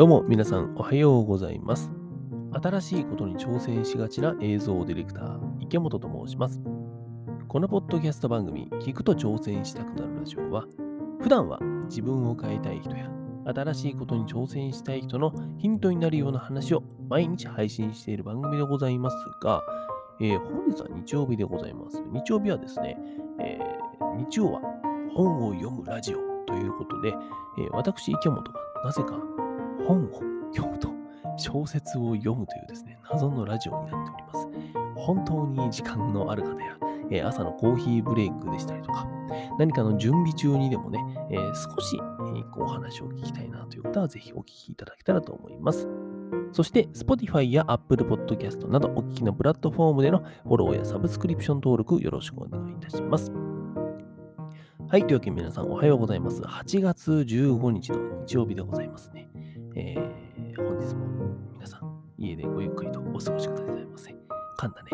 どうも皆さんおはようございます。新しいことに挑戦しがちな映像ディレクター、池本と申します。このポッドキャスト番組、聞くと挑戦したくなるラジオは、普段は自分を変えたい人や、新しいことに挑戦したい人のヒントになるような話を毎日配信している番組でございますが、えー本日は日曜日でございます。日曜日はですね、えー日曜は本を読むラジオということで、えー私、池本がなぜか本を読むと小説を読むというですね、謎のラジオになっております。本当に時間のある方や、えー朝のコーヒーブレイクでしたりとか、何かの準備中にでもね、えー少し、えこうお話を聞きたいなという方は、ぜひお聞きいただけたらと思います。そして、Spotify や Apple Podcast などお聞きのプラットフォームでのフォローやサブスクリプション登録よろしくお願いいたします。はい。というわけで皆さんおはようございます。8月15日の日曜日でございますね。えー本日も皆さん家でごゆっくりとお過ごしくださいませ。噛んだね。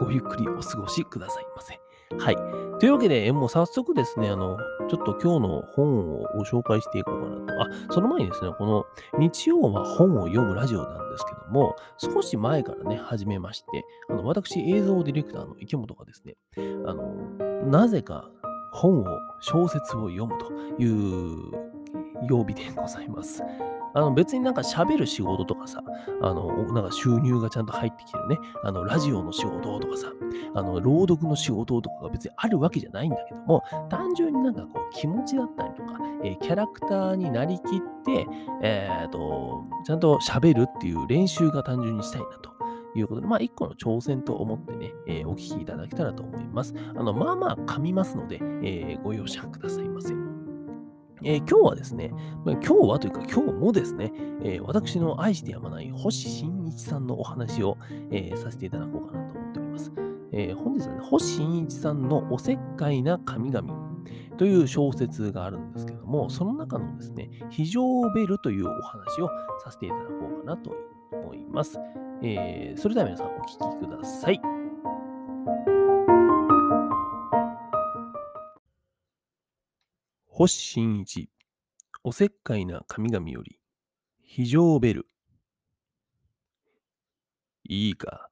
ごゆっくりお過ごしくださいませ。はい。というわけで、もう早速ですね、あの、ちょっと今日の本をご紹介していこうかなと。あ、その前にですね、この日曜は本を読むラジオなんですけども、少し前からね、始めまして、あの、私、映像ディレクターの池本がですね、あの、なぜか本を、小説を読むという曜日でございます。あの別になんか喋る仕事とかさ、あの、なんか収入がちゃんと入ってきてるね、あの、ラジオの仕事とかさ、あの、朗読の仕事とかが別にあるわけじゃないんだけども、単純になんかこう気持ちだったりとか、えーキャラクターになりきって、えっ、と、ちゃんと喋るっていう練習が単純にしたいなと。いうことで、まあ、一個の挑戦と思ってね、えーお聞きいただけたらと思います。あの、まあまあ噛みますので、えーご容赦くださいませ。えー今日はですね、まあ今日はというか今日もですね、えー私の愛してやまない星新一さんのお話を、えーさせていただこうかなと思っております。え本日はね、星新一さんのおせっかいな神々という小説があるんですけども、その中のですね、非常ベルというお話をさせていただこうかなと思います。えそれでは皆さんお聞きください。星新一、おせっかいな神々より、非常ベル。いいか。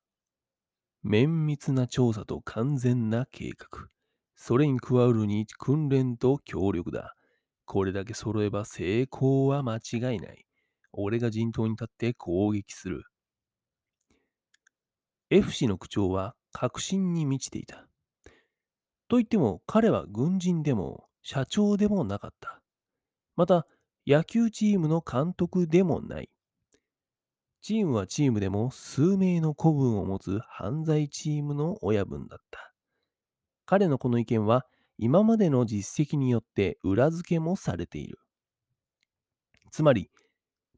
綿密な調査と完全な計画。それに加わるに訓練と協力だ。これだけ揃えば成功は間違いない。俺が陣頭に立って攻撃する。F 氏の口調は確信に満ちていた。と言っても彼は軍人でも社長でもなかった。また野球チームの監督でもない。チームはチームでも数名の子分を持つ犯罪チームの親分だった。彼のこの意見は今までの実績によって裏付けもされている。つまり、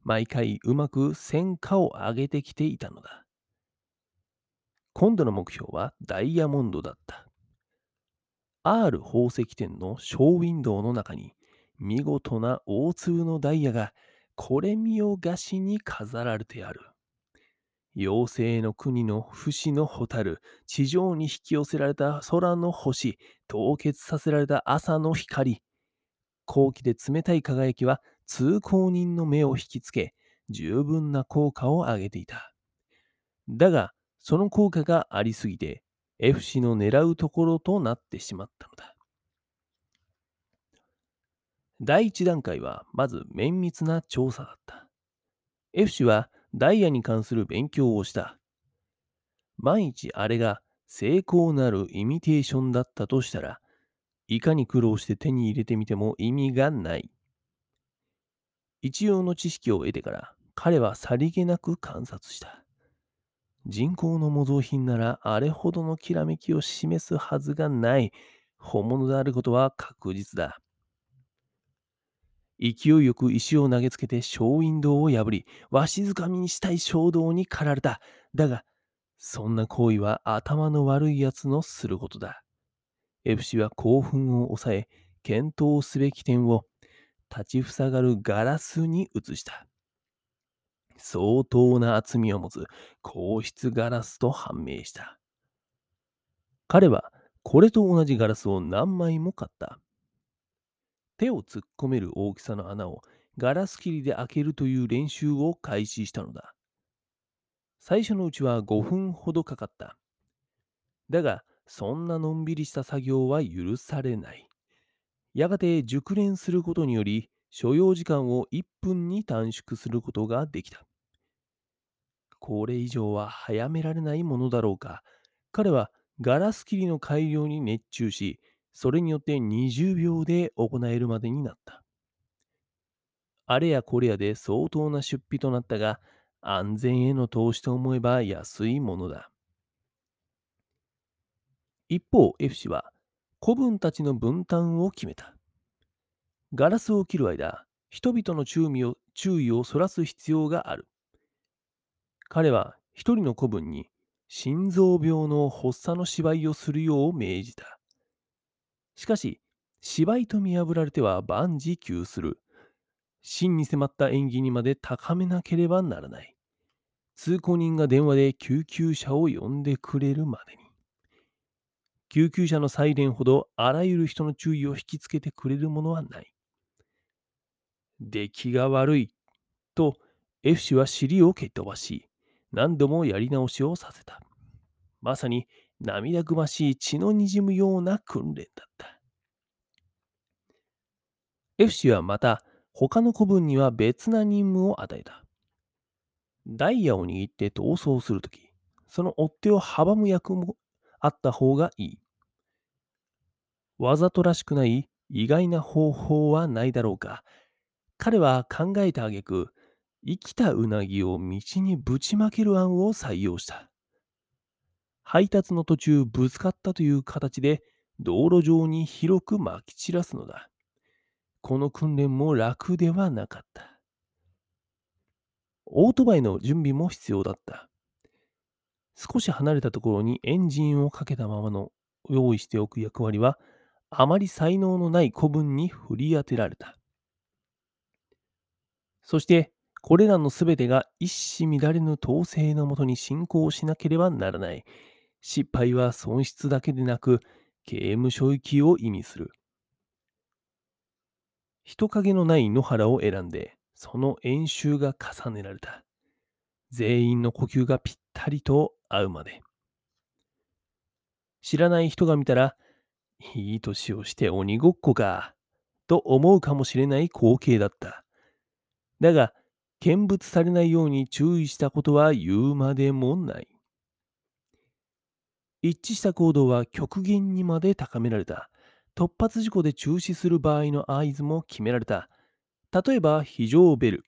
毎回うまく戦果を上げてきていたのだ。今度の目標はダイヤモンドだった。R 宝石店のショーウィンドウの中に見事な大粒のダイヤがこれ見よがしに飾られてある。妖精の国の不死の蛍、地上に引き寄せられた空の星、凍結させられた朝の光。高貴で冷たい輝きは通行人の目を引きつけ、十分な効果を上げていた。だが、その効果がありすぎて、F 氏の狙うところとなってしまったのだ。第一段階は、まず綿密な調査だった。F 氏はダイヤに関する勉強をした。万一あれが成功なるイミテーションだったとしたら、いかに苦労して手に入れてみても意味がない。一応の知識を得てから、彼はさりげなく観察した。人工の模造品ならあれほどのきらめきを示すはずがない。本物であることは確実だ。勢いよく石を投げつけてショーウィンドウを破り、わしづかみにしたい衝動に駆られた。だが、そんな行為は頭の悪い奴のすることだ。F 氏は興奮を抑え、検討すべき点を立ちふさがるガラスに移した。相当な厚みを持つ硬質ガラスと判明した。彼はこれと同じガラスを何枚も買った。手を突っ込める大きさの穴をガラス切りで開けるという練習を開始したのだ。最初のうちは5分ほどかかった。だが、そんなのんびりした作業は許されない。やがて熟練することにより、所要時間を1分に短縮することができた。これ以上は早められないものだろうか。彼はガラス切りの改良に熱中し、それによって20秒で行えるまでになった。あれやこれやで相当な出費となったが、安全への投資と思えば安いものだ。一方、F 氏は子分たちの分担を決めた。ガラスを切る間、人々の注意を注意をそらす必要がある。彼は一人の子分に心臓病の発作の芝居をするよう命じた。しかし、芝居と見破られては万事休する。真に迫った演技にまで高めなければならない。通行人が電話で救急車を呼んでくれるまでに。救急車のサイレンほどあらゆる人の注意を引きつけてくれるものはない。出来が悪いと F 氏は尻を蹴飛ばし、何度もやり直しをさせた。まさに涙ぐましい血のにじむような訓練だった。F 氏はまた他の子分には別な任務を与えた。ダイヤを握って逃走するとき、その追っ手を阻む役もあった方がいい。わざとらしくない意外な方法はないだろうか。彼は考えた挙句、生きたうなぎを道にぶちまける案を採用した。配達の途中ぶつかったという形で道路上に広く撒き散らすのだ。この訓練も楽ではなかった。オートバイの準備も必要だった。少し離れたところにエンジンをかけたままの用意しておく役割は、あまり才能のない子分に振り当てられた。そして、これらのすべてが一糸乱れぬ統制のもとに進行しなければならない。失敗は損失だけでなく、刑務所行きを意味する。人影のない野原を選んで、その演習が重ねられた。全員の呼吸がぴったりと合うまで。知らない人が見たら、いい年をして鬼ごっこか、と思うかもしれない光景だった。だが、見物されないように注意したことは言うまでもない。一致した行動は極限にまで高められた。突発事故で中止する場合の合図も決められた。例えば、非常ベル。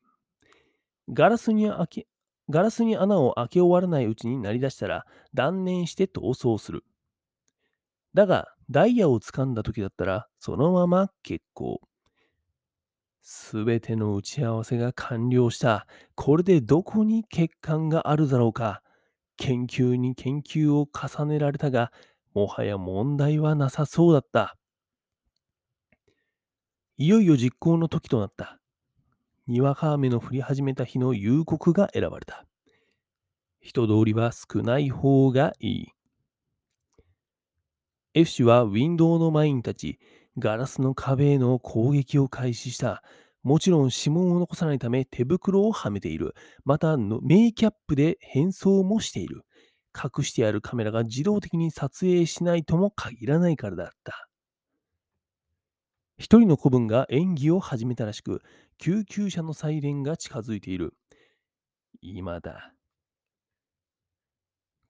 ガラスに開けガラスに穴を開け終わらないうちに鳴り出したら断念して逃走する。だが、ダイヤを掴んだ時だったらそのまま結構。すべての打ち合わせが完了した。これでどこに欠陥があるだろうか。研究に研究を重ねられたが、もはや問題はなさそうだった。いよいよ実行の時となった。にわか雨の降り始めた日の夕刻が選ばれた。人通りは少ない方がいい。F 氏はウィンドウの前に立ち、ガラスの壁への攻撃を開始した。もちろん指紋を残さないため手袋をはめている。また、メイキャップで変装もしている。隠してあるカメラが自動的に撮影しないとも限らないからだった。一人の子分が演技を始めたらしく、救急車のサイレンが近づいている。今だ。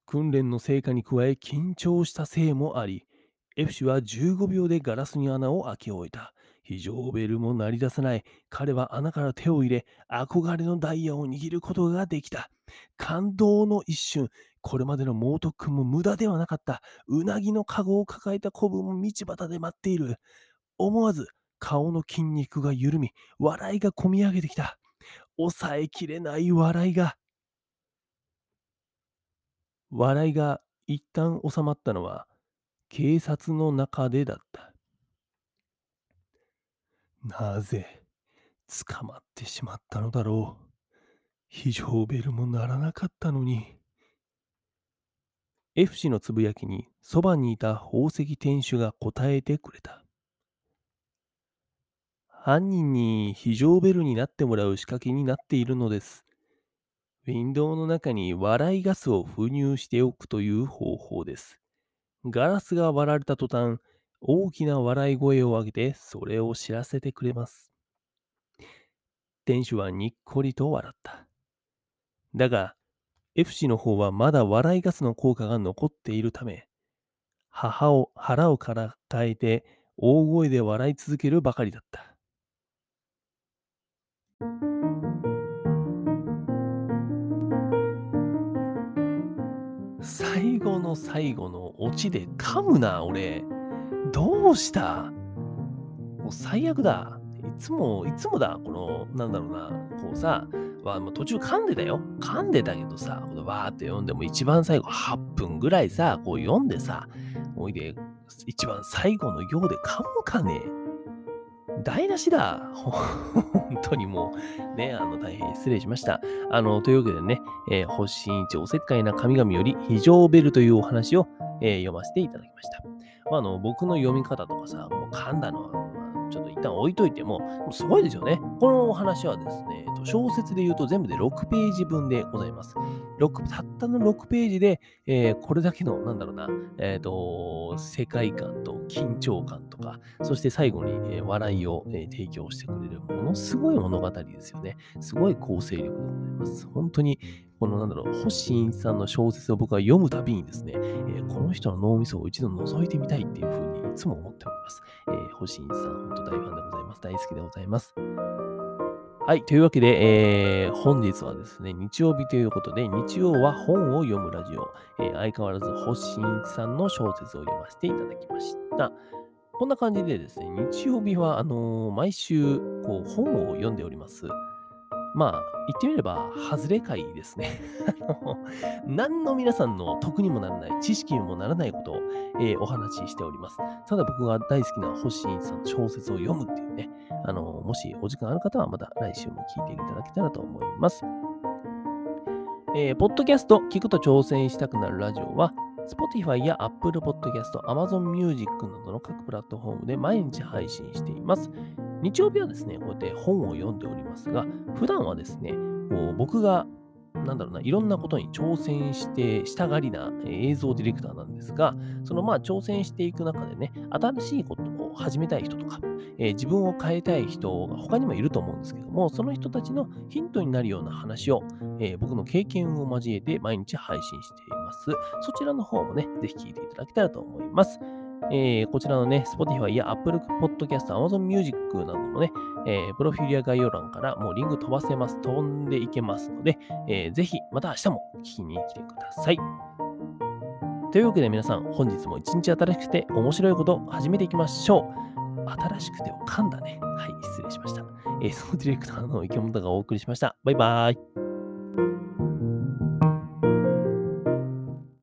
訓練の成果に加え緊張したせいもあり、F 氏は15秒でガラスに穴を開け終えた。非常ベルも鳴り出さない。彼は穴から手を入れ、憧れのダイヤを握ることができた。感動の一瞬。これまでの猛特訓も無駄ではなかった。うなぎの籠を抱えた子分も道端で待っている。思わず顔の筋肉が緩み、笑いがこみ上げてきた。抑えきれない笑いが。笑いが一旦収まったのは、警察の中でだった。なぜ捕まってしまったのだろう。非常ベルも鳴らなかったのに。F 氏のつぶやきにそばにいた宝石店主が答えてくれた。犯人に非常ベルになってもらう仕掛けになっているのです。ウィンドウの中に笑いガスを封入しておくという方法です。ガラスが割られた途端、大きな笑い声を上げてそれを知らせてくれます。店主はにっこりと笑った。だが、F 氏の方はまだ笑いガスの効果が残っているため、母を腹をからかえて大声で笑い続けるばかりだった。最後の最後のオチで噛むな、俺。どうした？もう最悪だ。いつも、いつもだ。この、なんだろうな。こうさ、ま、途中噛んでたよ。噛んでたけどさ、このわーって読んでも一番最後8分ぐらいさ、こう読んでさ、おいで、一番最後の行で噛むかね？台無しだ。本当にもう、ね、あの、大変失礼しました。あの、というわけでね、えー星新一おせっかいな神々より非常ベルというお話を、えー読ませていただきました。まあ、あの、僕の読み方とかさ、もう噛んだのは、まあ、ちょっと一旦置いといても、もすごいですよね。このお話はですね、えっと小説で言うと全部で6ページ分でございます。6たったの6ページで、えーこれだけの、なんだろうな、えっ、と、世界観と緊張感とか、そして最後に、えー笑いを、え提供してくれるものすごい物語ですよね。すごい構成力でございます。本当に、このなんだろう、星新一さんの小説を僕は読むたびにですね、えーこの人の脳みそを一度覗いてみたいっていうふうにいつも思っております。えー星新一さん、本当大ファンでございます。大好きでございます。はい。というわけで、えー本日はですね、日曜日ということで、日曜は本を読むラジオ、えー相変わらず星新一さんの小説を読ませていただきました。こんな感じでですね、日曜日は、あのー毎週、こう、本を読んでおります。まあ、言ってみれば、外れ会ですね。何の皆さんの得にもならない、知識にもならないことを、えーお話ししております。ただ僕が大好きな星新一さんの小説を読むっていうね、あの、もしお時間ある方はまた来週も聞いていただけたらと思います。えーポッドキャスト、聞くと挑戦したくなるラジオは、Spotify や Apple Podcast、Amazon Music などの各プラットフォームで毎日配信しています。日曜日はですね、こうやって本を読んでおりますが、普段はですね、こう僕がなんだろうな、いろんなことに挑戦してしたがりな映像ディレクターなんですが、そのまあ挑戦していく中でね、新しいことを始めたい人とか、えー自分を変えたい人が他にもいると思うんですけども、その人たちのヒントになるような話を、えー僕の経験を交えて毎日配信しています。そちらの方もね、ぜひ聞いていただけたらと思います。えーこちらのね、Spotify や Apple Podcast、Amazon Music などもね、えープロフィールや概要欄からもうリンク飛ばせます。飛んでいけますので、えーぜひまた明日も聞きに来てください。というわけで皆さん、本日も一日新しくて面白いことを始めていきましょう。新しくてを噛んだね。はい、失礼しました。映像ディレクターの池本がお送りしました。バイバーイ。